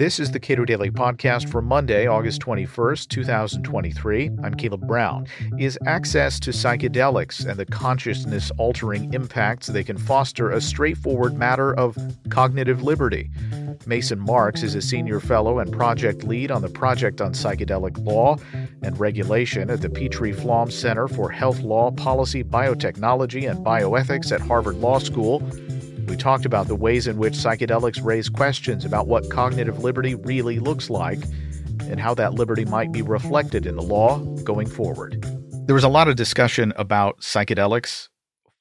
This is the Cato Daily Podcast for Monday, August 21st, 2023. I'm Caleb Brown. Is access to psychedelics and the consciousness altering impacts they can foster a straightforward matter of cognitive liberty? Mason Marks is a senior fellow and project lead on the Project on Psychedelic Law and Regulation at the Petrie Flom Center for Health Law, Policy, Biotechnology, and Bioethics at Harvard Law School. We talked about the ways in which psychedelics raise questions about what cognitive liberty really looks like and how that liberty might be reflected in the law going forward. There was a lot of discussion about psychedelics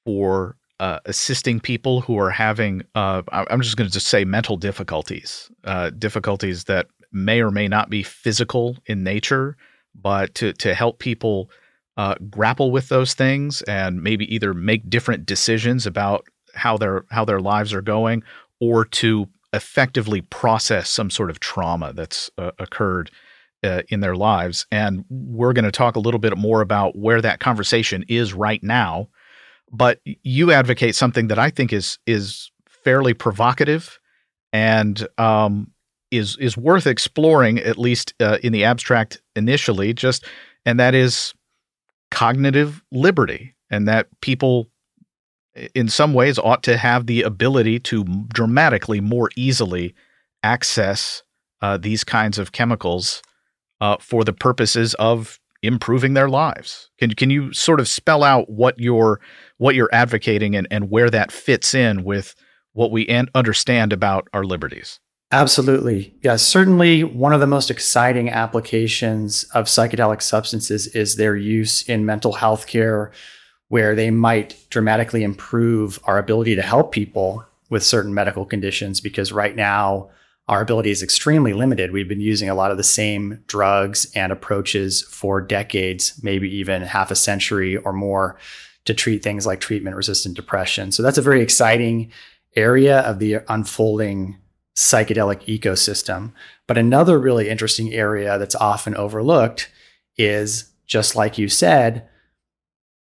for uh, assisting people who are having, uh, I'm just going to just say mental difficulties, uh, difficulties that may or may not be physical in nature, but to, to help people uh, grapple with those things and maybe either make different decisions about how their how their lives are going or to effectively process some sort of trauma that's uh, occurred uh, in their lives. And we're going to talk a little bit more about where that conversation is right now but you advocate something that I think is is fairly provocative and um, is is worth exploring at least uh, in the abstract initially just and that is cognitive liberty and that people in some ways ought to have the ability to dramatically more easily access uh, these kinds of chemicals uh, for the purposes of improving their lives. Can can you sort of spell out what you're what you're advocating and, and where that fits in with what we an- understand about our liberties? Absolutely. Yeah, certainly one of the most exciting applications of psychedelic substances is their use in mental health care where they might dramatically improve our ability to help people with certain medical conditions because right now our ability is extremely limited. We've been using a lot of the same drugs and approaches for decades, maybe even half a century or more to treat things like treatment resistant depression. So that's a very exciting area of the unfolding psychedelic ecosystem. But another really interesting area that's often overlooked is just like you said,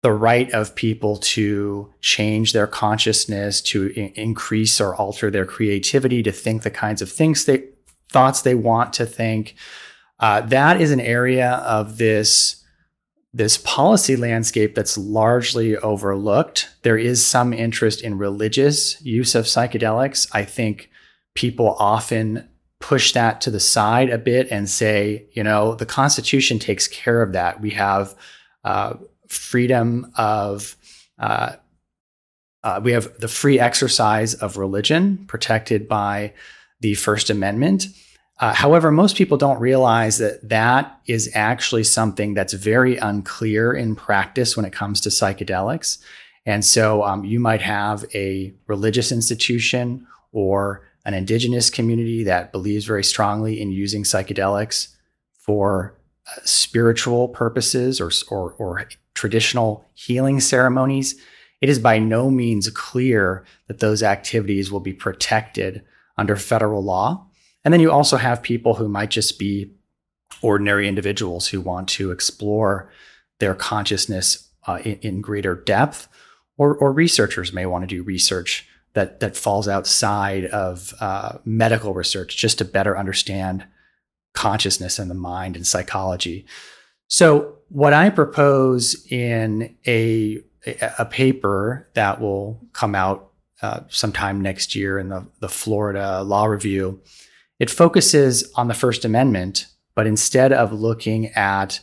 the right of people to change their consciousness, to I- increase or alter their creativity, to think the kinds of things they thoughts they want to think. Uh, that is an area of this this policy landscape that's largely overlooked. There is some interest in religious use of psychedelics. I think people often push that to the side a bit and say, you know, the Constitution takes care of that. We have uh, freedom of uh, uh, we have the free exercise of religion protected by the First Amendment. Uh, however, most people don't realize that that is actually something that's very unclear in practice when it comes to psychedelics. And so um, you might have a religious institution or an indigenous community that believes very strongly in using psychedelics for uh, spiritual purposes or, or, or traditional healing ceremonies, it is by no means clear that those activities will be protected under federal law. And then you also have people who might just be ordinary individuals who want to explore their consciousness uh, in, in, greater depth, or, or, researchers may want to do research that that falls outside of uh, medical research just to better understand consciousness and the mind and psychology. So, what I propose in a a paper that will come out uh, sometime next year in the, the Florida Law Review, it focuses on the First Amendment, but instead of looking at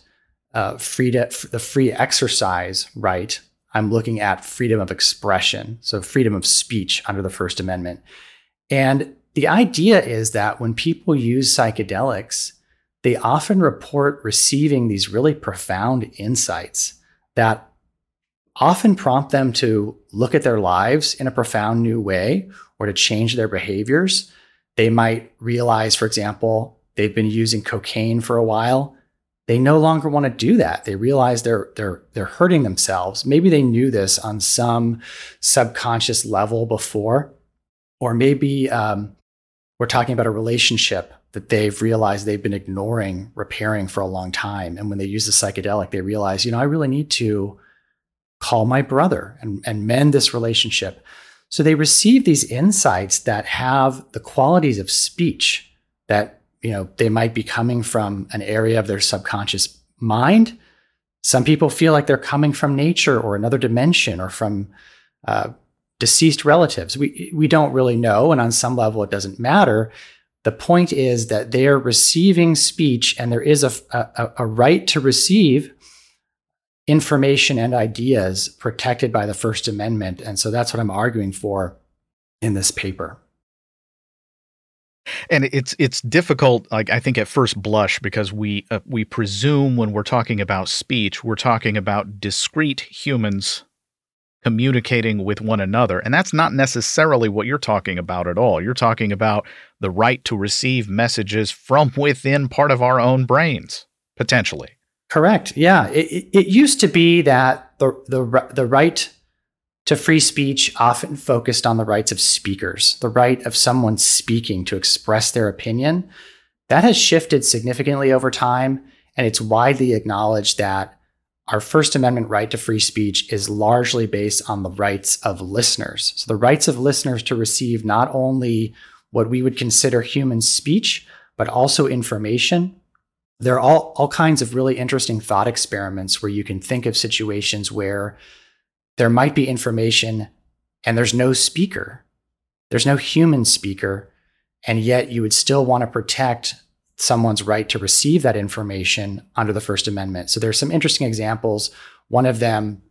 uh, the free exercise right, I'm looking at freedom of expression, so freedom of speech under the First Amendment. And the idea is that when people use psychedelics, they often report receiving these really profound insights that often prompt them to look at their lives in a profound new way or to change their behaviors. They might realize, for example, they've been using cocaine for a while. They no longer want to do that. They realize they're they're they're hurting themselves. Maybe they knew this on some subconscious level before, or maybe um, we're talking about a relationship that they've realized they've been ignoring repairing for a long time. And when they use the psychedelic, they realize, you know, I really need to call my brother and, and mend this relationship. So they receive these insights that have the qualities of speech that, you know, they might be coming from an area of their subconscious mind. Some people feel like they're coming from nature or another dimension or from uh, deceased relatives. We, we don't really know. And on some level, it doesn't matter. The point is that they are receiving speech and there is a, a, a right to receive information and ideas protected by the First Amendment. And so that's what I'm arguing for in this paper. And it's it's difficult, like I think at first blush, because we uh, we presume when we're talking about speech, we're talking about discrete humans communicating with one another, and that's not necessarily what you're talking about at all. You're talking about the right to receive messages from within part of our own brains, potentially. Correct. Yeah. It, it used to be that the, the, the right to free speech often focused on the rights of speakers, the right of someone speaking to express their opinion. That has shifted significantly over time, and it's widely acknowledged that our First Amendment right to free speech is largely based on the rights of listeners. So, the rights of listeners to receive not only what we would consider human speech, but also information there are all, all kinds of really interesting thought experiments where you can think of situations where there might be information and there's no speaker, there's no human speaker, and yet you would still want to protect someone's right to receive that information under the First Amendment. So there's some interesting examples. One of them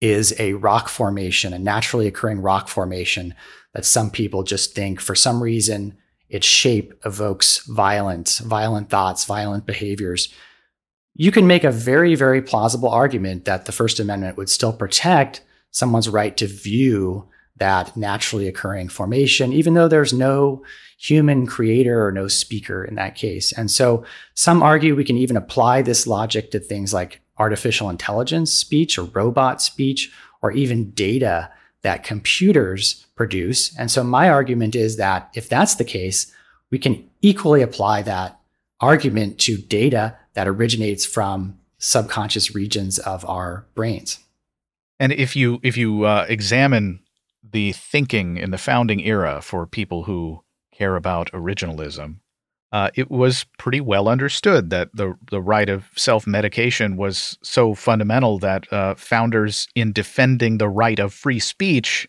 is a rock formation, a naturally occurring rock formation that some people just think for some reason its shape evokes violence, violent thoughts, violent behaviors. You can make a very, very plausible argument that the First Amendment would still protect someone's right to view that naturally occurring formation, even though there's no human creator or no speaker in that case. And so some argue we can even apply this logic to things like artificial intelligence speech or robot speech or even data that computers produce. And so my argument is that if that's the case, we can equally apply that argument to data that originates from subconscious regions of our brains. And if you if you uh, examine the thinking in the founding era for people who care about originalism, uh, it was pretty well understood that the the right of self medication was so fundamental that uh, founders, in defending the right of free speech,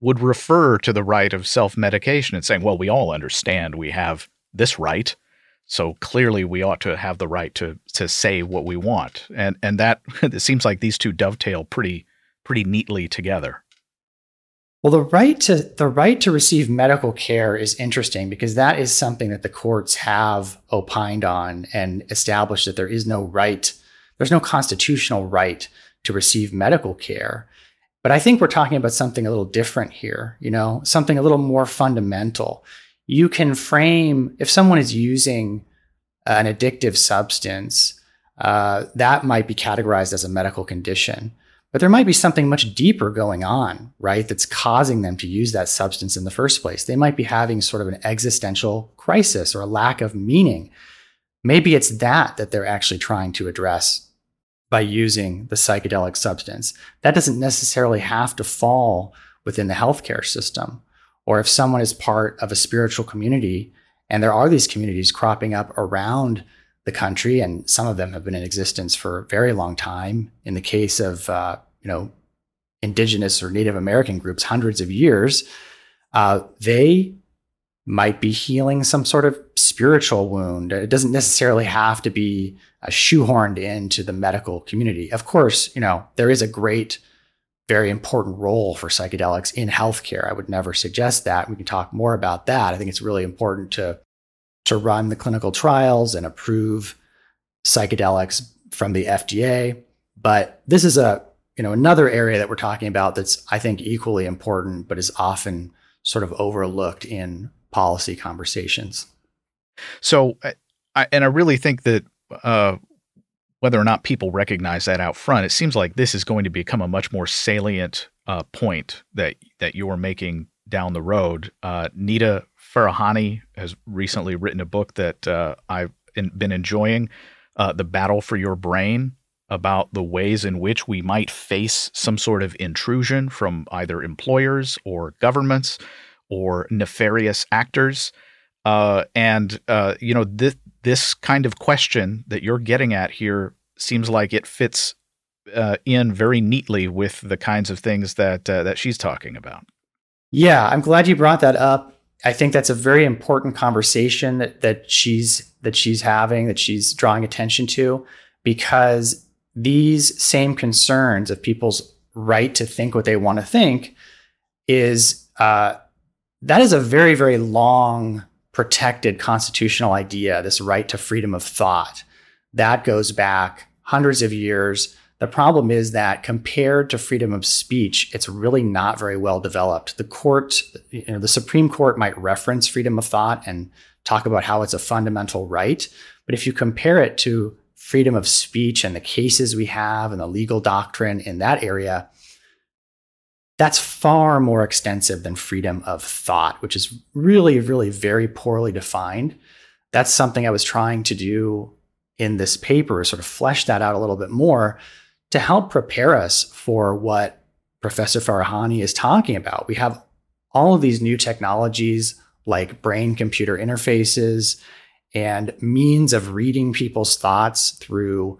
would refer to the right of self medication and saying, "Well, we all understand we have this right, so clearly we ought to have the right to to say what we want." And and that it seems like these two dovetail pretty pretty neatly together. Well, the right to the right to receive medical care is interesting because that is something that the courts have opined on and established that there is no right, there's no constitutional right to receive medical care. But I think we're talking about something a little different here, you know, something a little more fundamental. You can frame if someone is using an addictive substance, uh, that might be categorized as a medical condition. But there might be something much deeper going on, right? That's causing them to use that substance in the first place. They might be having sort of an existential crisis or a lack of meaning. Maybe it's that that they're actually trying to address by using the psychedelic substance. That doesn't necessarily have to fall within the healthcare system. Or if someone is part of a spiritual community, and there are these communities cropping up around the country, and some of them have been in existence for a very long time. In the case of uh, you know, indigenous or Native American groups hundreds of years, uh, they might be healing some sort of spiritual wound. It doesn't necessarily have to be uh, shoehorned into the medical community. Of course, you know, there is a great, very important role for psychedelics in healthcare. I would never suggest that. We can talk more about that. I think it's really important to to run the clinical trials and approve psychedelics from the FDA. But this is a you know, another area that we're talking about that's I think equally important, but is often sort of overlooked in policy conversations. So, I, and I really think that uh, whether or not people recognize that out front, it seems like this is going to become a much more salient uh, point that that you're making down the road. Uh, Nita Farahany has recently written a book that uh, I've been enjoying, uh, "The Battle for Your Brain." About the ways in which we might face some sort of intrusion from either employers or governments or nefarious actors. Uh, and uh, you know this this kind of question that you're getting at here seems like it fits uh, in very neatly with the kinds of things that uh, that she's talking about. Yeah, I'm glad you brought that up. I think that's a very important conversation that that she's that she's having that she's drawing attention to because these same concerns of people's right to think what they want to think is uh, that is a very very long protected constitutional idea this right to freedom of thought. That goes back hundreds of years. The problem is that compared to freedom of speech it's really not very well developed. The court you know the supreme court might reference freedom of thought and talk about how it's a fundamental right but if you compare it to freedom of speech and the cases we have and the legal doctrine in that area, that's far more extensive than freedom of thought, which is really, really very poorly defined. That's something I was trying to do in this paper, sort of flesh that out a little bit more to help prepare us for what Professor Farahany is talking about. We have all of these new technologies like brain computer interfaces and means of reading people's thoughts through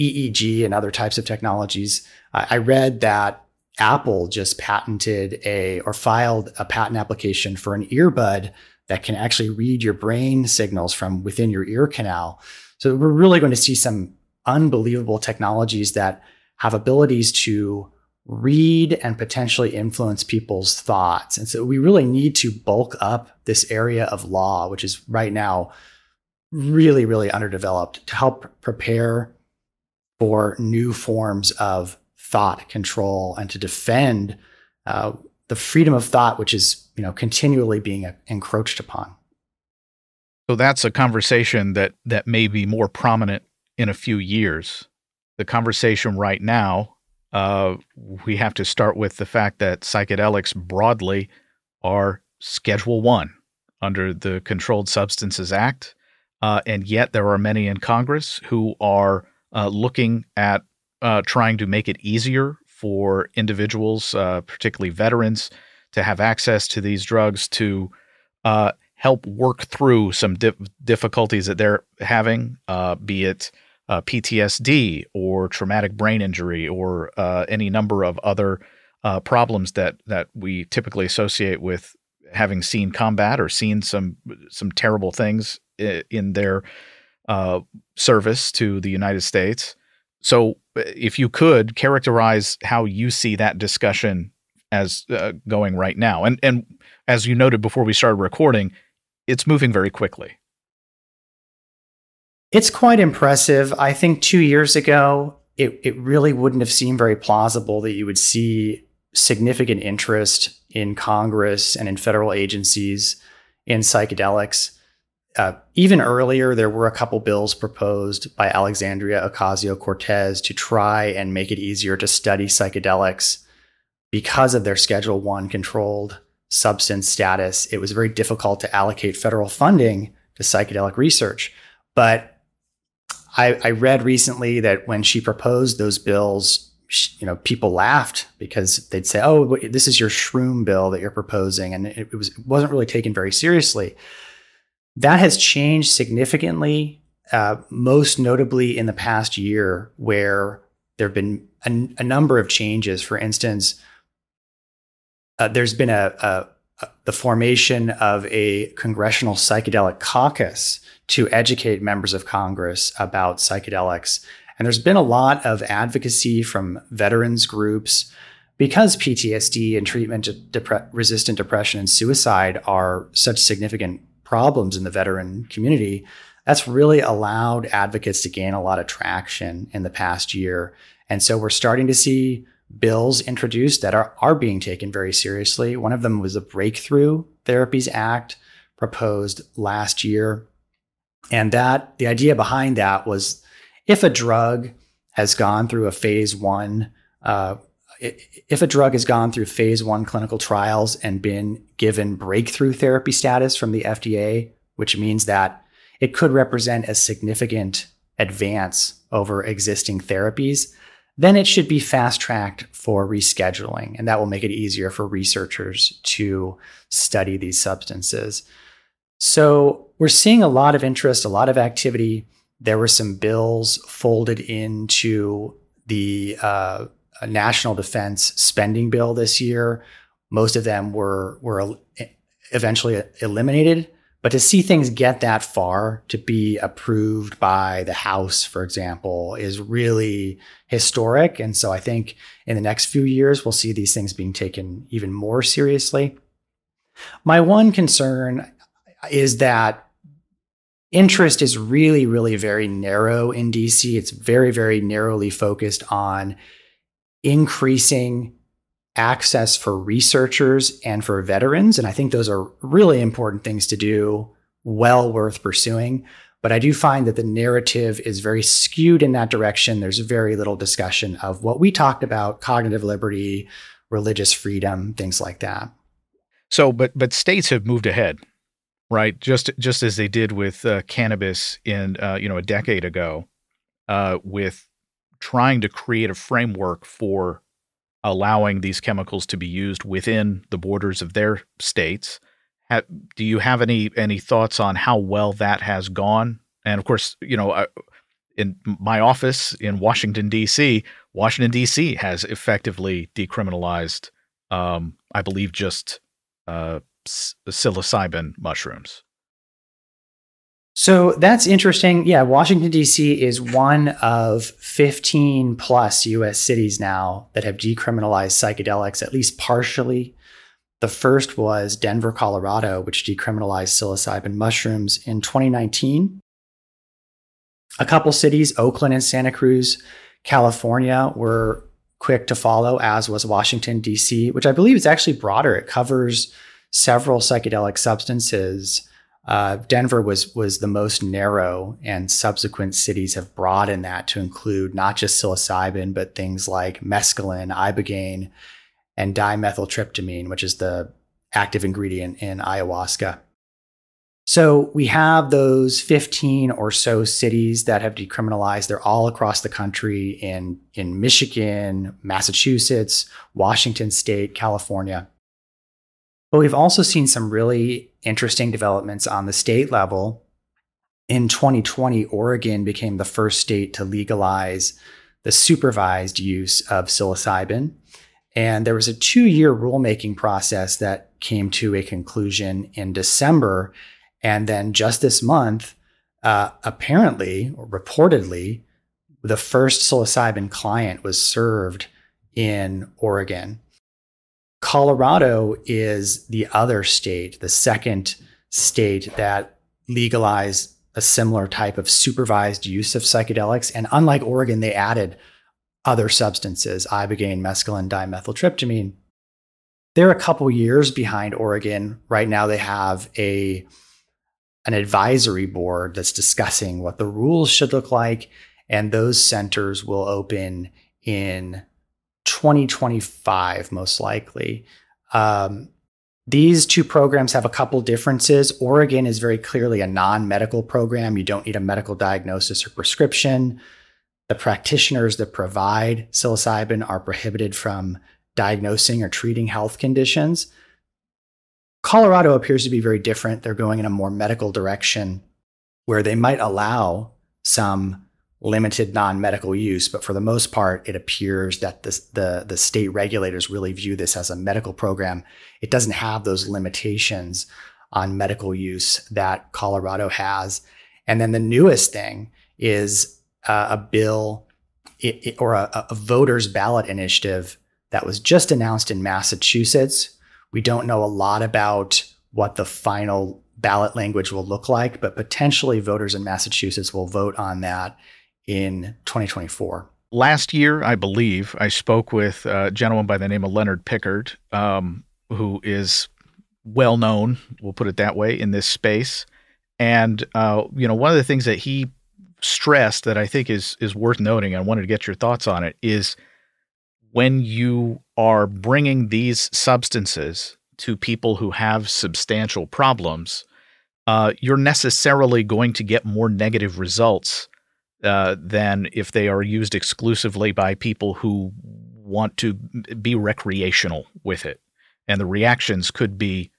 EEG and other types of technologies. I read that Apple just patented a or filed a patent application for an earbud that can actually read your brain signals from within your ear canal. So we're really going to see some unbelievable technologies that have abilities to read and potentially influence people's thoughts. And so we really need to bulk up this area of law, which is right now really, really underdeveloped to help prepare for new forms of thought control and to defend uh, the freedom of thought, which is you know continually being encroached upon. So that's a conversation that that may be more prominent in a few years. The conversation right now, uh, we have to start with the fact that psychedelics broadly are Schedule One under the Controlled Substances Act. Uh, and yet there are many in Congress who are uh, looking at uh, trying to make it easier for individuals, uh, particularly veterans, to have access to these drugs to uh, help work through some di- difficulties that they're having, uh, be it PTSD or traumatic brain injury or any number of other problems that that we typically associate with having seen combat or seen some some terrible things in their uh, service to the United States. So, uh, if you could characterize how you see that discussion as uh, going right now, and and as you noted before we started recording, it's moving very quickly. It's quite impressive. I think two years ago, it, it really wouldn't have seemed very plausible that you would see significant interest in Congress and in federal agencies in psychedelics. Uh, even earlier, there were a couple bills proposed by Alexandria Ocasio Cortez to try and make it easier to study psychedelics because of their Schedule One controlled substance status. It was very difficult to allocate federal funding to psychedelic research. But I, I read recently that when she proposed those bills, you know, people laughed because they'd say, "Oh, this is your shroom bill that you're proposing," and it, was it wasn't really taken very seriously. That has changed significantly, uh, most notably in the past year, where there have been a, a number of changes. For instance, uh, there's been a, a, the formation of a congressional psychedelic caucus to educate members of Congress about psychedelics. And there's been a lot of advocacy from veterans groups because PTSD and treatment resistant depression and suicide are such significant problems in the veteran community, that's really allowed advocates to gain a lot of traction in the past year. And so we're starting to see bills introduced that are, are being taken very seriously. One of them was the Breakthrough Therapies Act proposed last year. And that the idea behind that was if a drug has gone through a phase one uh, if a drug has gone through phase one clinical trials and been given breakthrough therapy status from the FDA, which means that it could represent a significant advance over existing therapies, then it should be fast tracked for rescheduling. And that will make it easier for researchers to study these substances. So we're seeing a lot of interest, a lot of activity. There were some bills folded into the uh, national defense spending bill this year. Most of them were were eventually eliminated. But to see things get that far to be approved by the House, for example, is really historic. And so I think in the next few years, we'll see these things being taken even more seriously. My one concern is that interest is really, really very narrow in DC. It's very, very narrowly focused on increasing access for researchers and for veterans. And I think those are really important things to do, well worth pursuing. But I do find that the narrative is very skewed in that direction. There's very little discussion of what we talked about cognitive liberty, religious freedom, things like that. So, but but states have moved ahead right? Just just as they did with uh, cannabis in uh, you know a decade ago, uh, with trying to create a framework for allowing these chemicals to be used within the borders of their states. Do you have any any thoughts on how well that has gone? And of course, you know, in my office in Washington D.C., Washington D.C. has effectively decriminalized, um, I believe, just uh, psilocybin mushrooms. So that's interesting. Yeah, Washington, D.C. is one of 15 plus U.S. cities now that have decriminalized psychedelics, at least partially. The first was Denver, Colorado, which decriminalized psilocybin mushrooms in 2019. A couple cities, Oakland and Santa Cruz, California, were quick to follow, as was Washington, D.C., which I believe is actually broader. It covers several psychedelic substances. Uh, Denver was was the most narrow, and subsequent cities have broadened that to include not just psilocybin, but things like mescaline, ibogaine, and dimethyltryptamine, which is the active ingredient in ayahuasca. So we have those 15 or so cities that have decriminalized. They're all across the country in, in Michigan, Massachusetts, Washington State, California. But we've also seen some really interesting developments on the state level. In 2020, Oregon became the first state to legalize the supervised use of psilocybin. And there was a two year rulemaking process that came to a conclusion in December. And then just this month, uh, apparently, or reportedly, the first psilocybin client was served in Oregon. Colorado is the other state, the second state that legalized a similar type of supervised use of psychedelics. And unlike Oregon, they added other substances, ibogaine, mescaline, dimethyltryptamine. They're a couple years behind Oregon. Right now, they have a an advisory board that's discussing what the rules should look like, and those centers will open in 2025, most likely. Um, these two programs have a couple differences. Oregon is very clearly a non medical program. You don't need a medical diagnosis or prescription. The practitioners that provide psilocybin are prohibited from diagnosing or treating health conditions. Colorado appears to be very different. They're going in a more medical direction where they might allow some limited non-medical use, but for the most part, it appears that the, the, the state regulators really view this as a medical program. It doesn't have those limitations on medical use that Colorado has. And then the newest thing is uh, a bill it, it, or a, a voters ballot initiative that was just announced in Massachusetts. We don't know a lot about what the final ballot language will look like, but potentially voters in Massachusetts will vote on that in 2024. Last year, I believe, I spoke with a gentleman by the name of Leonard Pickard, um, who is well known, we'll put it that way, in this space. And uh, you know, one of the things that he stressed that I think is is worth noting, I wanted to get your thoughts on it, is when you are bringing these substances to people who have substantial problems, uh, you're necessarily going to get more negative results uh, than if they are used exclusively by people who want to be recreational with it. And the reactions could be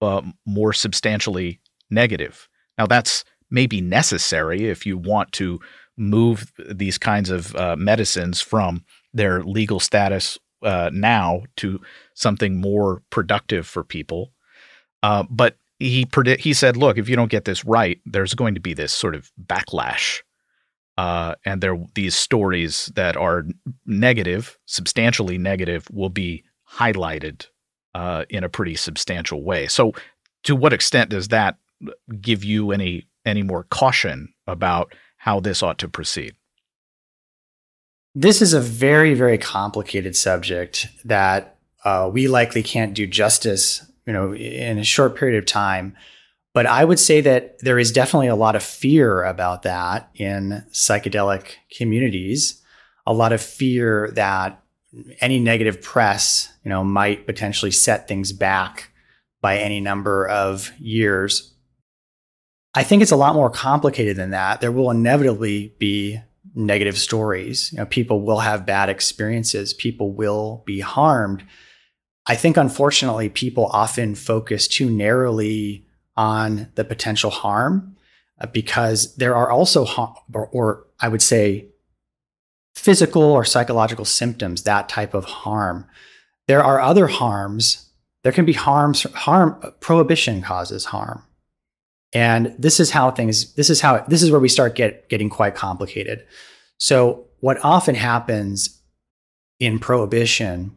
uh, more substantially negative. Now, that's maybe necessary if you want to move these kinds of uh, medicines from their legal status uh, now to something more productive for people. Uh, but he he said, look, if you don't get this right, there's going to be this sort of backlash. Uh, and there these stories that are negative, substantially negative, will be highlighted uh, in a pretty substantial way. So, to what extent does that give you any any more caution about how this ought to proceed? This is a very very complicated subject that uh, we likely can't do justice, you know, in a short period of time. But I would say that there is definitely a lot of fear about that in psychedelic communities. A lot of fear that any negative press, you know, might potentially set things back by any number of years. I think it's a lot more complicated than that. There will inevitably be negative stories. You know, people will have bad experiences. People will be harmed. I think, unfortunately, people often focus too narrowly on the potential harm uh, because there are also, or, or I would say, physical or psychological symptoms, that type of harm. There are other harms. There can be harms, harm, prohibition causes harm. And this is how things, this is how, this is where we start get, getting quite complicated. So, what often happens in prohibition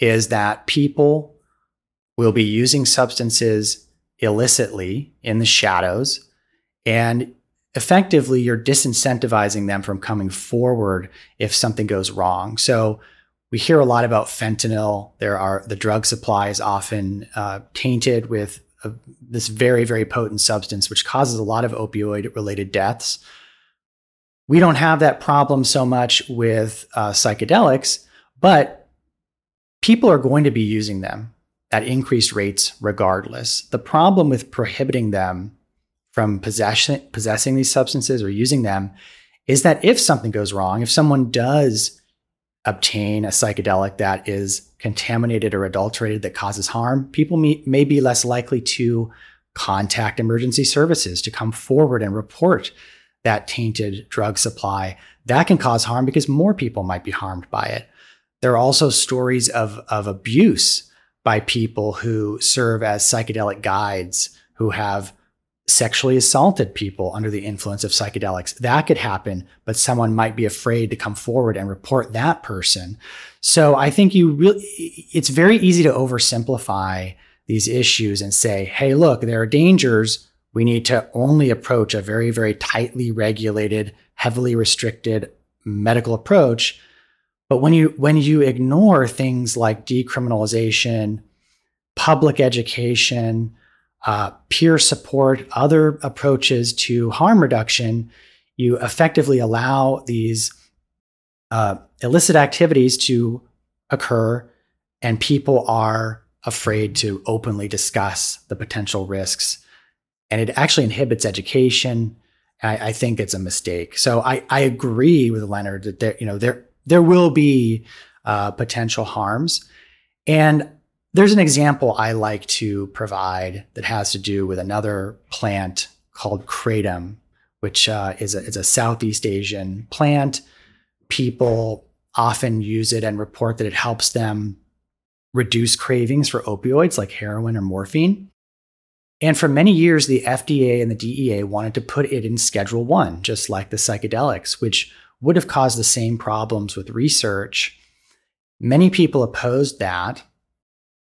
is that people will be using substances illicitly in the shadows and effectively you're disincentivizing them from coming forward if something goes wrong. So we hear a lot about fentanyl. There are the drug supply is often uh, tainted with a, this very very potent substance, which causes a lot of opioid related deaths. We don't have that problem so much with uh, psychedelics, but people are going to be using them at increased rates regardless. The problem with prohibiting them from possessing, possessing these substances or using them is that if something goes wrong, if someone does obtain a psychedelic that is contaminated or adulterated that causes harm, people may, may be less likely to contact emergency services to come forward and report that tainted drug supply. That can cause harm because more people might be harmed by it. There are also stories of, of abuse by people who serve as psychedelic guides who have sexually assaulted people under the influence of psychedelics. That could happen, but someone might be afraid to come forward and report that person. So I think you really, it's very easy to oversimplify these issues and say, hey, look, there are dangers. We need to only approach a very, very tightly regulated, heavily restricted medical approach. But when you when you ignore things like decriminalization, public education, uh, peer support, other approaches to harm reduction, you effectively allow these uh, illicit activities to occur, and people are afraid to openly discuss the potential risks. And it actually inhibits education. I, I think it's a mistake. So I, I agree with Leonard that there, you know, there there will be uh, potential harms, and there's an example I like to provide that has to do with another plant called kratom, which uh, is, a, a Southeast Asian plant. People often use it and report that it helps them reduce cravings for opioids like heroin or morphine. And for many years, the FDA and the DEA wanted to put it in Schedule 1, just like the psychedelics, which would have caused the same problems with research. Many people opposed that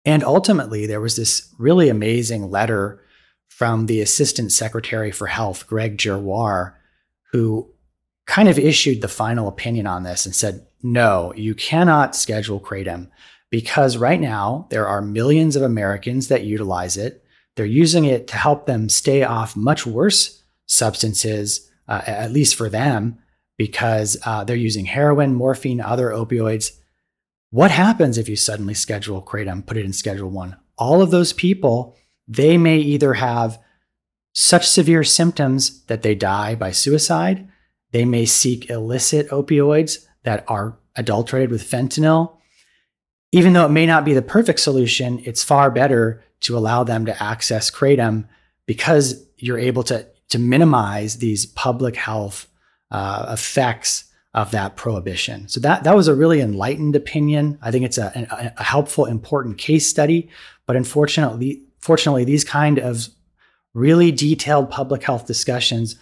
and ultimately, there was this really amazing letter from the Assistant Secretary for Health, Greg Giroir, who kind of issued the final opinion on this and said, no, you cannot schedule Kratom because right now there are millions of Americans that utilize it. They're using it to help them stay off much worse substances, uh, at least for them, because uh, they're using heroin, morphine, other opioids what happens if you suddenly schedule Kratom, put it in Schedule 1? All of those people, they may either have such severe symptoms that they die by suicide, They may seek illicit opioids that are adulterated with fentanyl. Even though it may not be the perfect solution, it's far better to allow them to access kratom because you're able to, to minimize these public health uh, effects of that prohibition. So that that was a really enlightened opinion. I think it's a, a, helpful, important case study. But unfortunately, fortunately, these kind of really detailed public health discussions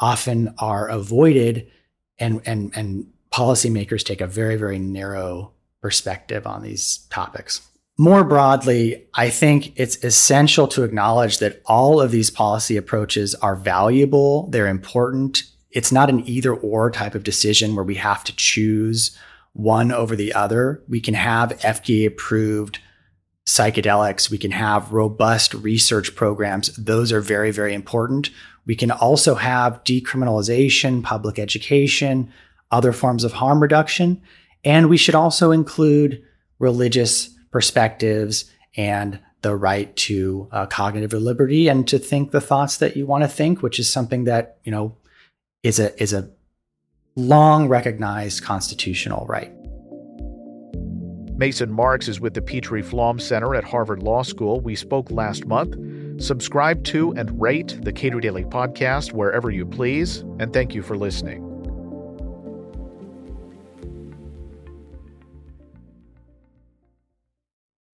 often are avoided, and and and policymakers take a very very narrow perspective on these topics. More broadly, I think it's essential to acknowledge that all of these policy approaches are valuable, they're important. It's not an either or type of decision where we have to choose one over the other. We can have FDA approved psychedelics, we can have robust research programs. Those are very, very important. We can also have decriminalization, public education, other forms of harm reduction. And we should also include religious perspectives and the right to uh, cognitive liberty and to think the thoughts that you want to think, which is something that you know is a is a long recognized constitutional right. Mason Marks is with the Petrie Flom Center at Harvard Law School. We spoke last month. Subscribe to and rate the Cato Daily Podcast wherever you please, and thank you for listening.